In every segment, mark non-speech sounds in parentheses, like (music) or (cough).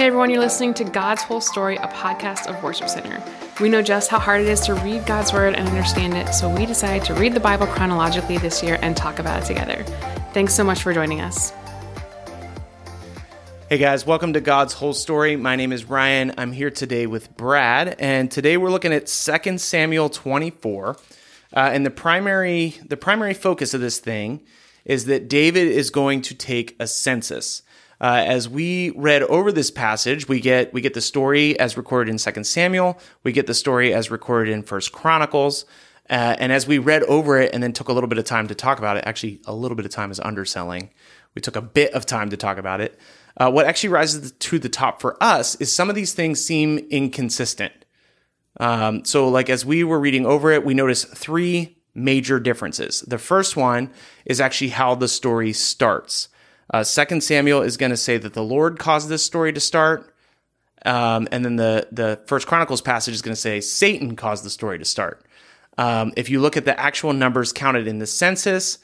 Hey everyone, you're listening to God's Whole Story, a podcast of Worship Center. We know just how hard it is to read God's Word and understand it, so we decided to read the Bible chronologically this year and talk about it together. Thanks so much for joining us. Hey guys, welcome to God's Whole Story. My name is Ryan. I'm here today with Brad, and today we're looking at 2 Samuel 24. Uh, and the primary the primary focus of this thing is that David is going to take a census. Uh, as we read over this passage, we get we get the story as recorded in Second Samuel. We get the story as recorded in First Chronicles. Uh, and as we read over it and then took a little bit of time to talk about it, actually a little bit of time is underselling. We took a bit of time to talk about it. Uh, what actually rises to the top for us is some of these things seem inconsistent. Um, so, like as we were reading over it, we noticed three major differences. The first one is actually how the story starts. Uh, Second Samuel is going to say that the Lord caused this story to start, um, and then the the First Chronicles passage is going to say Satan caused the story to start. Um, if you look at the actual numbers counted in the census,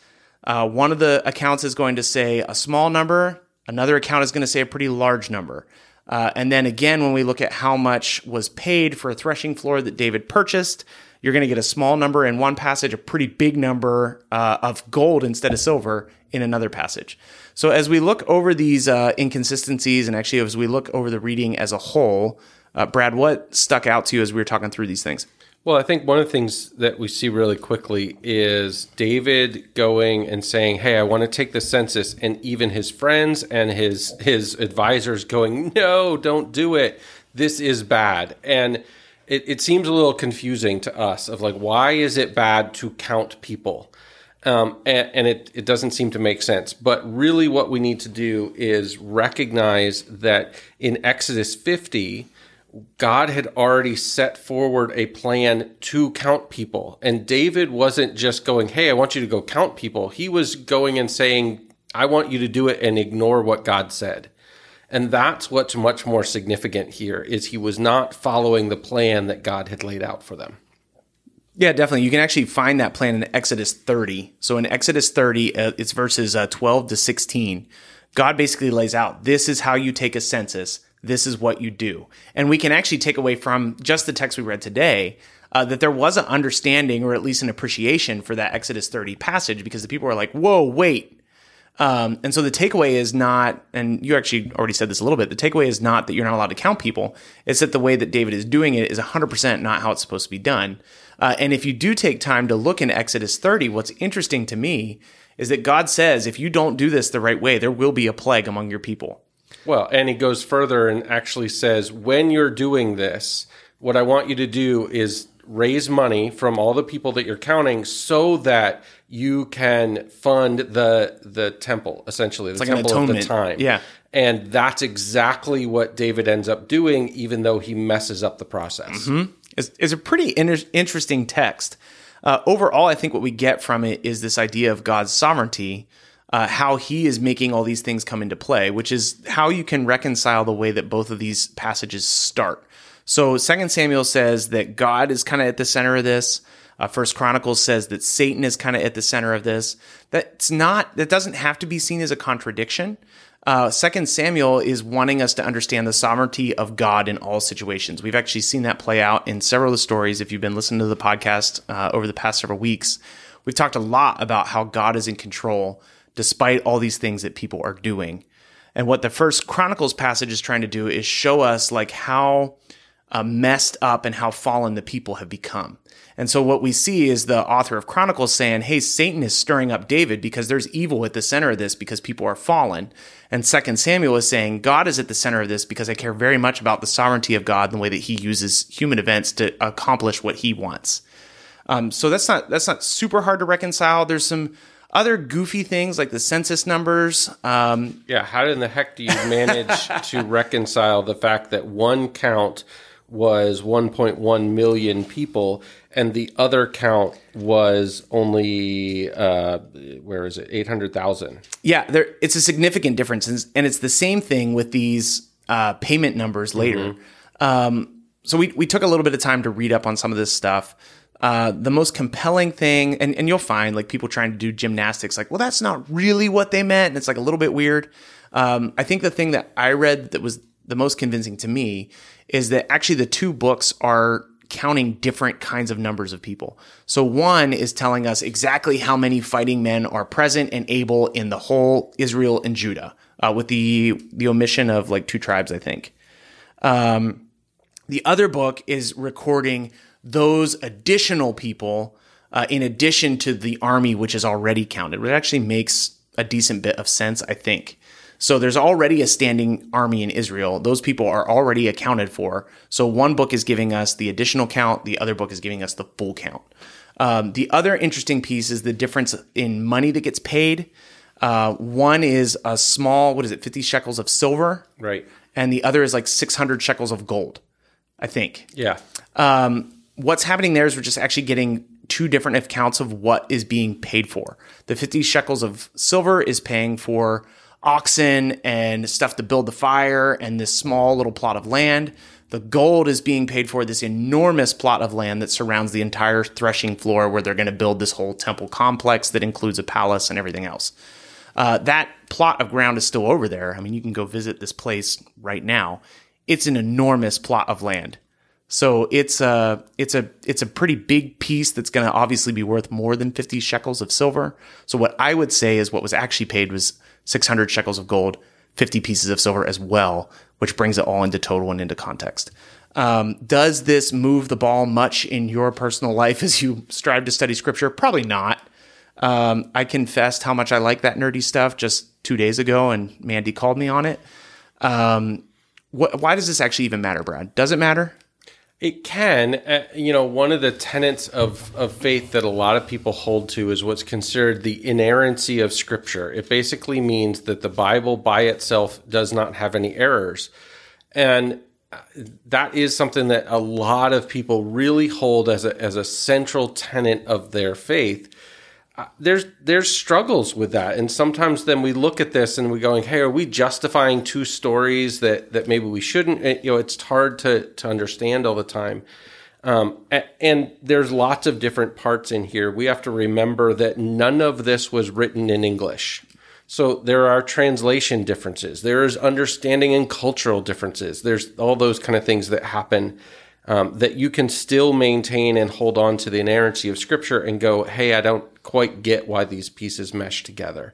uh, one of the accounts is going to say a small number, another account is going to say a pretty large number. Uh, and then again, when we look at how much was paid for a threshing floor that David purchased, you're going to get a small number in one passage, a pretty big number uh, of gold instead of silver in another passage. So as we look over these uh, inconsistencies, and actually as we look over the reading as a whole, uh, Brad, what stuck out to you as we were talking through these things? Well, I think one of the things that we see really quickly is David going and saying, "Hey, I want to take the census," and even his friends and his his advisors going, "No, don't do it. This is bad." And it, it seems a little confusing to us of like, why is it bad to count people? Um, and, and it, it doesn't seem to make sense. But really, what we need to do is recognize that in Exodus 50, God had already set forward a plan to count people. And David wasn't just going, Hey, I want you to go count people. He was going and saying, I want you to do it and ignore what God said. And that's what's much more significant here is he was not following the plan that God had laid out for them. Yeah, definitely. You can actually find that plan in Exodus 30. So in Exodus 30, uh, it's verses uh, 12 to 16. God basically lays out this is how you take a census this is what you do. And we can actually take away from just the text we read today uh, that there was an understanding or at least an appreciation for that Exodus 30 passage because the people were like, whoa, wait. Um, and so the takeaway is not, and you actually already said this a little bit, the takeaway is not that you're not allowed to count people. It's that the way that David is doing it is 100% not how it's supposed to be done. Uh, and if you do take time to look in Exodus 30, what's interesting to me is that God says, if you don't do this the right way, there will be a plague among your people. Well, and he goes further and actually says, when you're doing this, what I want you to do is raise money from all the people that you're counting so that you can fund the the temple essentially the like temple of the time yeah and that's exactly what david ends up doing even though he messes up the process mm-hmm. it's, it's, a pretty inter- interesting text uh, overall i think what we get from it is this idea of god's sovereignty uh, how he is making all these things come into play, which is how you can reconcile the way that both of these passages start. So, Second Samuel says that God is kind of at the center of this. Uh, First Chronicles says that Satan is kind of at the center of this. That's not. That doesn't have to be seen as a contradiction. Uh, Second Samuel is wanting us to understand the sovereignty of God in all situations. We've actually seen that play out in several of the stories. If you've been listening to the podcast uh, over the past several weeks, we've talked a lot about how God is in control despite all these things that people are doing. And what the first Chronicles passage is trying to do is show us like how uh, messed up and how fallen the people have become. And so what we see is the author of Chronicles saying, "Hey, Satan is stirring up David because there's evil at the center of this because people are fallen." And Second Samuel is saying, "God is at the center of this because I care very much about the sovereignty of God and the way that He uses human events to accomplish what He wants." Um, so that's not that's not super hard to reconcile. There's some other goofy things like the census numbers. Um, yeah, how in the heck do you manage to reconcile the fact that one count was 1.1 million people and the other count was only uh, where is it 800,000 yeah there it's a significant difference and it's the same thing with these uh, payment numbers later mm-hmm. um, so we, we took a little bit of time to read up on some of this stuff uh, the most compelling thing, and, and you'll find like people trying to do gymnastics, like, well, that's not really what they meant. And it's like a little bit weird. Um, I think the thing that I read that was the most convincing to me is that actually the two books are counting different kinds of numbers of people. So one is telling us exactly how many fighting men are present and able in the whole Israel and Judah, uh, with the the omission of like two tribes, I think. Um, the other book is recording those additional people uh, in addition to the army, which is already counted, which actually makes a decent bit of sense, I think. So there's already a standing army in Israel. Those people are already accounted for. So one book is giving us the additional count, the other book is giving us the full count. Um, the other interesting piece is the difference in money that gets paid. Uh, one is a small, what is it, 50 shekels of silver? Right. And the other is like 600 shekels of gold, I think. Yeah. Um, what's happening there is we're just actually getting two different accounts of what is being paid for. The 50 shekels of silver is paying for oxen and stuff to build the fire and this small little plot of land. The gold is being paid for this enormous plot of land that surrounds the entire threshing floor where they're going to build this whole temple complex that includes a palace and everything else. Uh, that plot of ground is still over there. I mean, you can go visit this place right now. It's an enormous plot of land. So it's a it's a it's a pretty big piece that's going to obviously be worth more than 50 shekels of silver. So what I would say is what was actually paid was 600 shekels of gold, 50 pieces of silver as well, which brings it all into total and into context. Um, does this move the ball much in your personal life (laughs) as you strive to study scripture? Probably not. Um, I confessed how much I like that nerdy stuff just two days ago, and Mandy called me on it. Um, wh- why does this actually even matter, Brad? Does it matter? It can. Uh, you know, one of the tenets of, of faith that a lot of people hold to is what's considered the inerrancy of Scripture. It basically means that the Bible by itself does not have any errors. And uh, that is something that a lot of people really hold as a, as a central tenet of their faith there's there's struggles with that. And sometimes then we look at this and we're going hey are we justifying two stories that that maybe we shouldn't? You know it's hard to to understand all the time. Um, and there's lots of different parts in here. We have to remember that none of this was written in english. So there are translation differences. There is understanding and cultural differences. There's all those kind of things that happen um, that you can still maintain and hold on to the inerrancy of scripture and go hey i don't quite get why these pieces mesh together.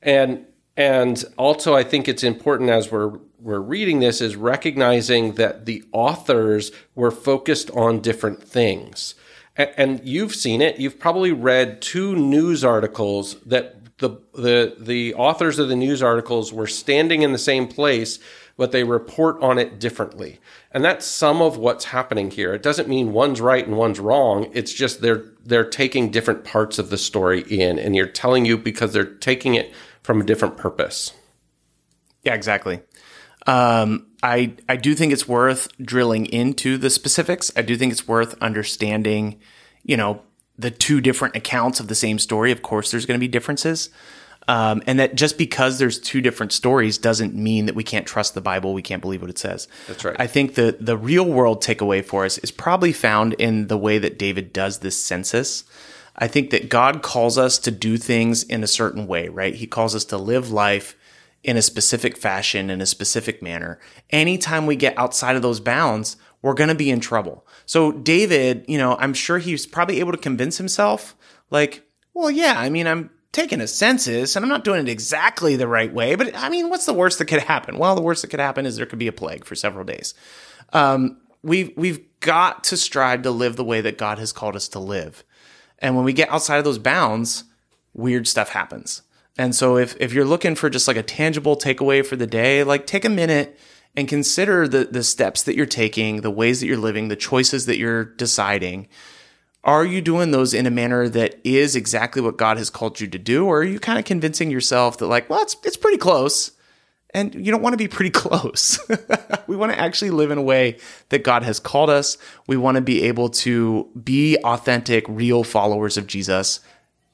And and also I think it's important as we're we're reading this is recognizing that the authors were focused on different things. And you've seen it. You've probably read two news articles that the the the authors of the news articles were standing in the same place but they report on it differently. And that's some of what's happening here. It doesn't mean one's right and one's wrong. It's just they're they're taking different parts of the story in and you're telling you because they're taking it from a different purpose. Yeah, exactly. Um, I I do think it's worth drilling into the specifics. I do think it's worth understanding, you know, the two different accounts of the same story. Of course, there's going to be differences. Um, and that just because there's two different stories doesn't mean that we can't trust the Bible, we can't believe what it says. That's right. I think the the real world takeaway for us is probably found in the way that David does this census. I think that God calls us to do things in a certain way, right? He calls us to live life in a specific fashion, in a specific manner. Anytime we get outside of those bounds, we're going to be in trouble. So David, you know, I'm sure he's probably able to convince himself like, well, yeah, I mean, I'm taking a census and I'm not doing it exactly the right way, but I mean, what's the worst that could happen? Well, the worst that could happen is there could be a plague for several days. Um, we've, we've got to strive to live the way that God has called us to live. And when we get outside of those bounds, weird stuff happens. And so if, if you're looking for just like a tangible takeaway for the day, like take a minute and consider the, the steps that you're taking, the ways that you're living, the choices that you're deciding are you doing those in a manner that is exactly what God has called you to do? Or are you kind of convincing yourself that, like, well, it's, it's pretty close? And you don't want to be pretty (laughs) close. we want to actually live in a way that God has called us. We want to be able to be authentic, real followers of Jesus,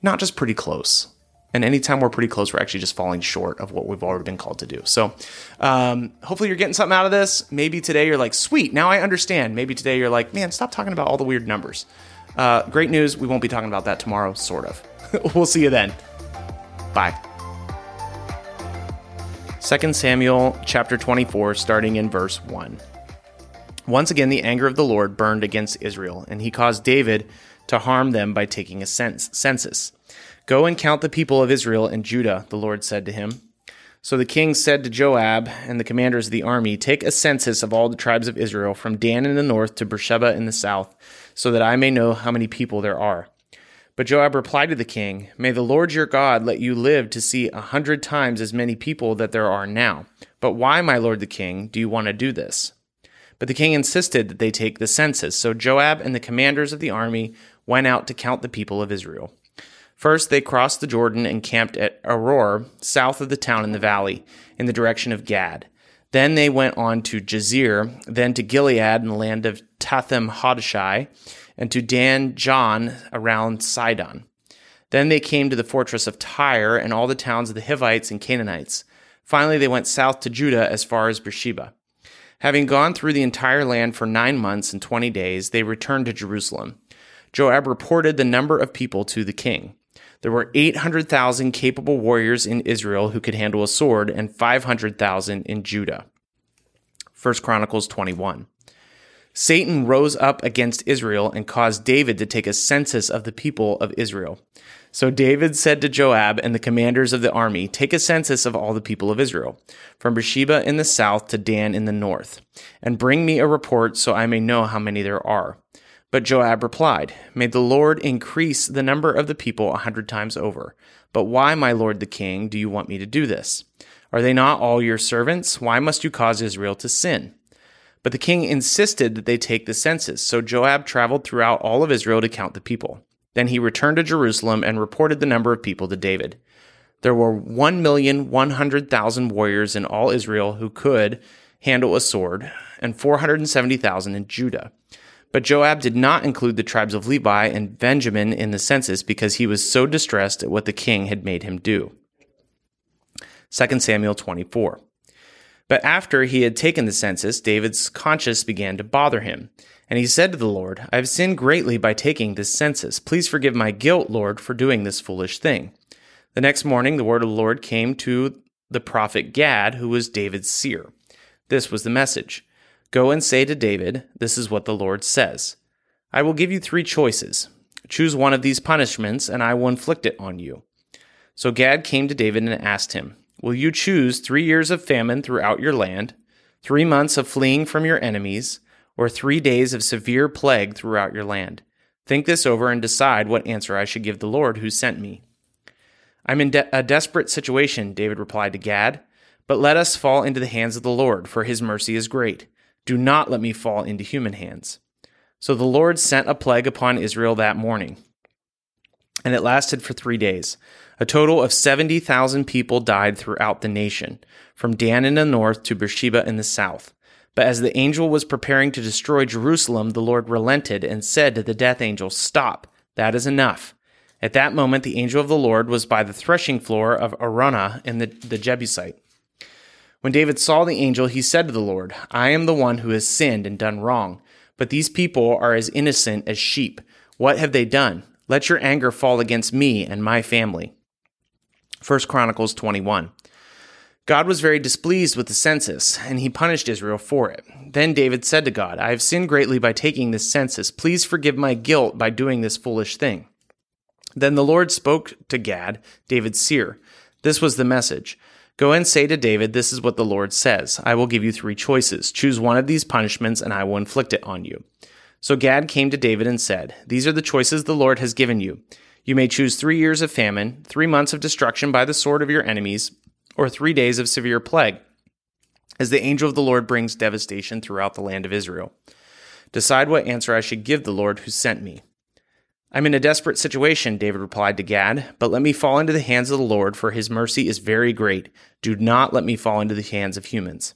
not just pretty close. And anytime we're pretty close, we're actually just falling short of what we've already been called to do. So, um, hopefully, you're getting something out of this. Maybe today you're like, sweet, now I understand. Maybe today you're like, man, stop talking about all the weird numbers. Uh, great news. We won't be talking about that tomorrow, sort of. (laughs) we'll see you then. Bye. 2 Samuel chapter 24, starting in verse 1. Once again, the anger of the Lord burned against Israel, and he caused David to harm them by taking a census. Go and count the people of Israel and Judah, the Lord said to him. So the king said to Joab and the commanders of the army, Take a census of all the tribes of Israel, from Dan in the north to Beersheba in the south, so that I may know how many people there are. But Joab replied to the king, May the Lord your God let you live to see a hundred times as many people that there are now. But why, my lord the king, do you want to do this? But the king insisted that they take the census. So Joab and the commanders of the army went out to count the people of Israel. First, they crossed the Jordan and camped at Aroer, south of the town in the valley, in the direction of Gad. Then they went on to Jazer, then to Gilead in the land of Tahtim Hodeshai, and to Dan Jaan around Sidon. Then they came to the fortress of Tyre and all the towns of the Hivites and Canaanites. Finally, they went south to Judah as far as Beersheba. Having gone through the entire land for nine months and twenty days, they returned to Jerusalem. Joab reported the number of people to the king. There were 800,000 capable warriors in Israel who could handle a sword and 500,000 in Judah. 1 Chronicles 21. Satan rose up against Israel and caused David to take a census of the people of Israel. So David said to Joab and the commanders of the army, Take a census of all the people of Israel, from Beersheba in the south to Dan in the north, and bring me a report so I may know how many there are. But Joab replied, May the Lord increase the number of the people a hundred times over. But why, my lord the king, do you want me to do this? Are they not all your servants? Why must you cause Israel to sin? But the king insisted that they take the census, so Joab traveled throughout all of Israel to count the people. Then he returned to Jerusalem and reported the number of people to David. There were 1,100,000 warriors in all Israel who could handle a sword, and 470,000 in Judah. But Joab did not include the tribes of Levi and Benjamin in the census because he was so distressed at what the king had made him do. 2 Samuel 24. But after he had taken the census, David's conscience began to bother him. And he said to the Lord, I have sinned greatly by taking this census. Please forgive my guilt, Lord, for doing this foolish thing. The next morning, the word of the Lord came to the prophet Gad, who was David's seer. This was the message Go and say to David, This is what the Lord says I will give you three choices. Choose one of these punishments, and I will inflict it on you. So Gad came to David and asked him, Will you choose three years of famine throughout your land, three months of fleeing from your enemies, or three days of severe plague throughout your land? Think this over and decide what answer I should give the Lord who sent me. I'm in de- a desperate situation, David replied to Gad, but let us fall into the hands of the Lord, for his mercy is great. Do not let me fall into human hands. So the Lord sent a plague upon Israel that morning, and it lasted for three days. A total of 70,000 people died throughout the nation, from Dan in the north to Beersheba in the south. But as the angel was preparing to destroy Jerusalem, the Lord relented and said to the death angel, Stop, that is enough. At that moment, the angel of the Lord was by the threshing floor of Araunah in the, the Jebusite. When David saw the angel, he said to the Lord, I am the one who has sinned and done wrong, but these people are as innocent as sheep. What have they done? Let your anger fall against me and my family. 1 Chronicles 21. God was very displeased with the census, and he punished Israel for it. Then David said to God, I have sinned greatly by taking this census. Please forgive my guilt by doing this foolish thing. Then the Lord spoke to Gad, David's seer. This was the message Go and say to David, This is what the Lord says I will give you three choices. Choose one of these punishments, and I will inflict it on you. So Gad came to David and said, These are the choices the Lord has given you. You may choose three years of famine, three months of destruction by the sword of your enemies, or three days of severe plague, as the angel of the Lord brings devastation throughout the land of Israel. Decide what answer I should give the Lord who sent me. I'm in a desperate situation, David replied to Gad, but let me fall into the hands of the Lord, for his mercy is very great. Do not let me fall into the hands of humans.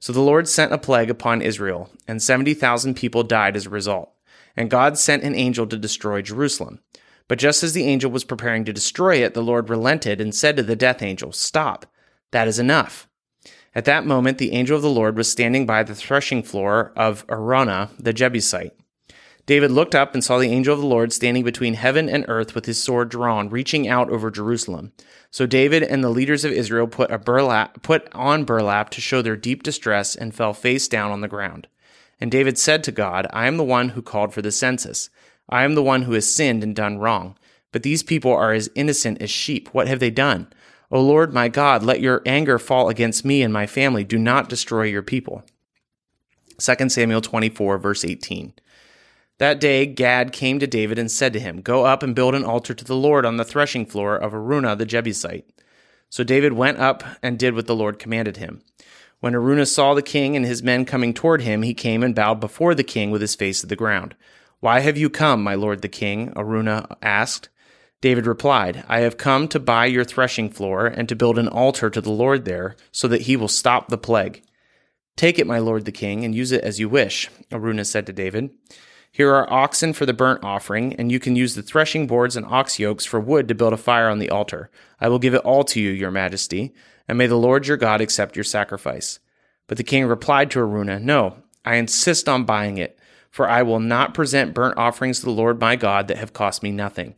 So the Lord sent a plague upon Israel, and 70,000 people died as a result. And God sent an angel to destroy Jerusalem. But just as the angel was preparing to destroy it, the Lord relented and said to the death angel, Stop, that is enough. At that moment, the angel of the Lord was standing by the threshing floor of Araunah the Jebusite. David looked up and saw the angel of the Lord standing between heaven and earth with his sword drawn, reaching out over Jerusalem. So David and the leaders of Israel put burlap put on burlap to show their deep distress and fell face down on the ground. And David said to God, I am the one who called for the census. I am the one who has sinned and done wrong. But these people are as innocent as sheep. What have they done? O Lord my God, let your anger fall against me and my family. Do not destroy your people. 2 Samuel 24, verse 18. That day Gad came to David and said to him, Go up and build an altar to the Lord on the threshing floor of Araunah the Jebusite. So David went up and did what the Lord commanded him. When Araunah saw the king and his men coming toward him, he came and bowed before the king with his face to the ground. Why have you come, my lord the king? Araunah asked. David replied, I have come to buy your threshing floor and to build an altar to the Lord there, so that he will stop the plague. Take it, my lord the king, and use it as you wish, Araunah said to David. Here are oxen for the burnt offering, and you can use the threshing boards and ox yokes for wood to build a fire on the altar. I will give it all to you, your majesty, and may the Lord your God accept your sacrifice. But the king replied to Araunah, No, I insist on buying it, for I will not present burnt offerings to the Lord my God that have cost me nothing.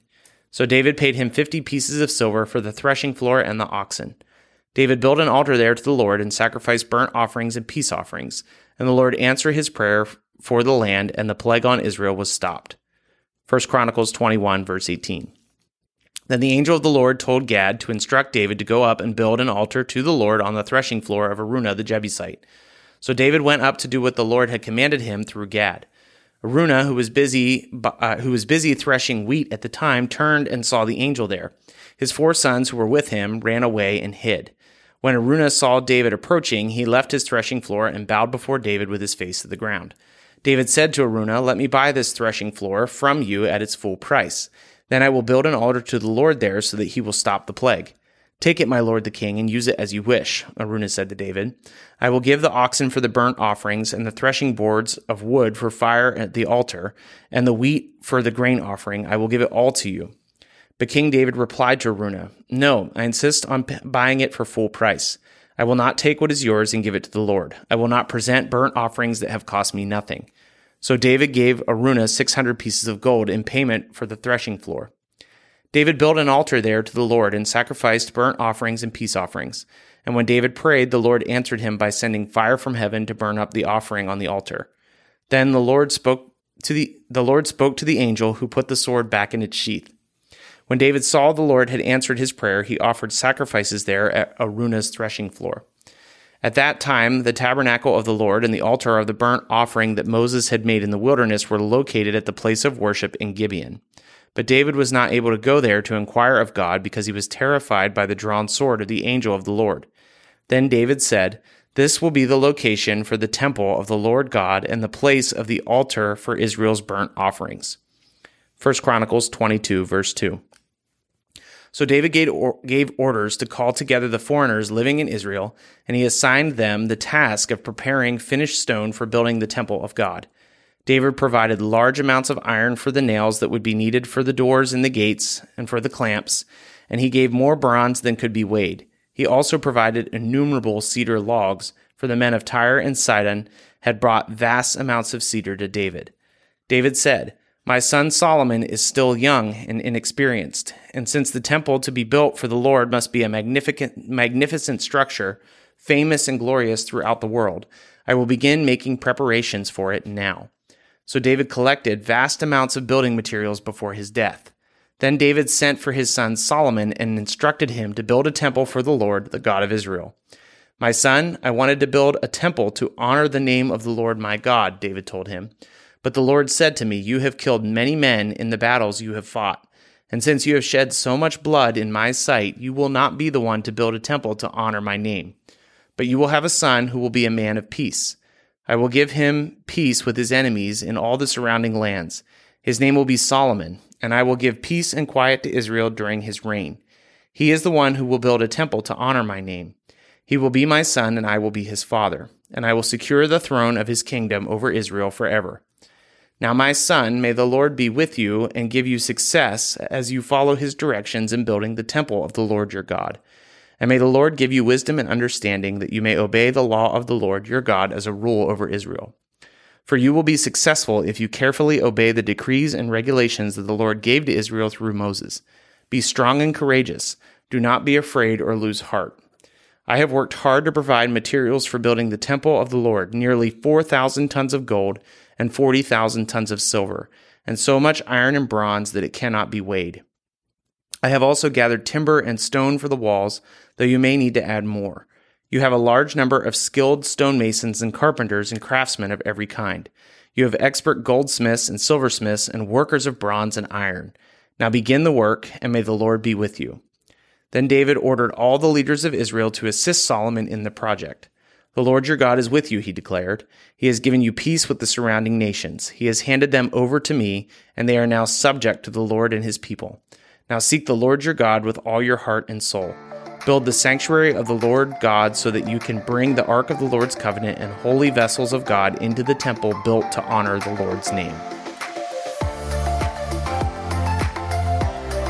So David paid him fifty pieces of silver for the threshing floor and the oxen. David built an altar there to the Lord and sacrificed burnt offerings and peace offerings, and the Lord answered his prayer for the land, and the plague on Israel was stopped. 1 Chronicles 21, verse 18. Then the angel of the Lord told Gad to instruct David to go up and build an altar to the Lord on the threshing floor of Araunah the Jebusite. So David went up to do what the Lord had commanded him through Gad. Araunah, who was busy, uh, who was busy threshing wheat at the time, turned and saw the angel there. His four sons who were with him ran away and hid. When Araunah saw David approaching, he left his threshing floor and bowed before David with his face to the ground. David said to Araunah, Let me buy this threshing floor from you at its full price. Then I will build an altar to the Lord there so that he will stop the plague. Take it, my lord the king, and use it as you wish, Araunah said to David. I will give the oxen for the burnt offerings, and the threshing boards of wood for fire at the altar, and the wheat for the grain offering. I will give it all to you. But King David replied to Araunah, No, I insist on p- buying it for full price. I will not take what is yours and give it to the Lord. I will not present burnt offerings that have cost me nothing. So David gave Araunah 600 pieces of gold in payment for the threshing floor. David built an altar there to the Lord and sacrificed burnt offerings and peace offerings. And when David prayed, the Lord answered him by sending fire from heaven to burn up the offering on the altar. Then the Lord spoke to the, the Lord spoke to the angel who put the sword back in its sheath. When David saw the Lord had answered his prayer, he offered sacrifices there at Araunah's threshing floor. At that time, the tabernacle of the Lord and the altar of the burnt offering that Moses had made in the wilderness were located at the place of worship in Gibeon. But David was not able to go there to inquire of God because he was terrified by the drawn sword of the angel of the Lord. Then David said, This will be the location for the temple of the Lord God and the place of the altar for Israel's burnt offerings. 1 Chronicles 22, verse 2. So David gave gave orders to call together the foreigners living in Israel, and he assigned them the task of preparing finished stone for building the temple of God. David provided large amounts of iron for the nails that would be needed for the doors and the gates and for the clamps, and he gave more bronze than could be weighed. He also provided innumerable cedar logs, for the men of Tyre and Sidon had brought vast amounts of cedar to David. David said, my son Solomon is still young and inexperienced, and since the temple to be built for the Lord must be a magnificent, magnificent structure, famous and glorious throughout the world, I will begin making preparations for it now. So David collected vast amounts of building materials before his death. Then David sent for his son Solomon and instructed him to build a temple for the Lord, the God of Israel. My son, I wanted to build a temple to honor the name of the Lord my God, David told him. But the Lord said to me, You have killed many men in the battles you have fought. And since you have shed so much blood in my sight, you will not be the one to build a temple to honor my name. But you will have a son who will be a man of peace. I will give him peace with his enemies in all the surrounding lands. His name will be Solomon, and I will give peace and quiet to Israel during his reign. He is the one who will build a temple to honor my name. He will be my son, and I will be his father, and I will secure the throne of his kingdom over Israel forever. Now, my son, may the Lord be with you and give you success as you follow his directions in building the temple of the Lord your God. And may the Lord give you wisdom and understanding that you may obey the law of the Lord your God as a rule over Israel. For you will be successful if you carefully obey the decrees and regulations that the Lord gave to Israel through Moses. Be strong and courageous. Do not be afraid or lose heart. I have worked hard to provide materials for building the temple of the Lord, nearly 4,000 tons of gold and 40,000 tons of silver, and so much iron and bronze that it cannot be weighed. I have also gathered timber and stone for the walls, though you may need to add more. You have a large number of skilled stonemasons and carpenters and craftsmen of every kind. You have expert goldsmiths and silversmiths and workers of bronze and iron. Now begin the work, and may the Lord be with you. Then David ordered all the leaders of Israel to assist Solomon in the project. The Lord your God is with you, he declared. He has given you peace with the surrounding nations. He has handed them over to me, and they are now subject to the Lord and his people. Now seek the Lord your God with all your heart and soul. Build the sanctuary of the Lord God so that you can bring the ark of the Lord's covenant and holy vessels of God into the temple built to honor the Lord's name.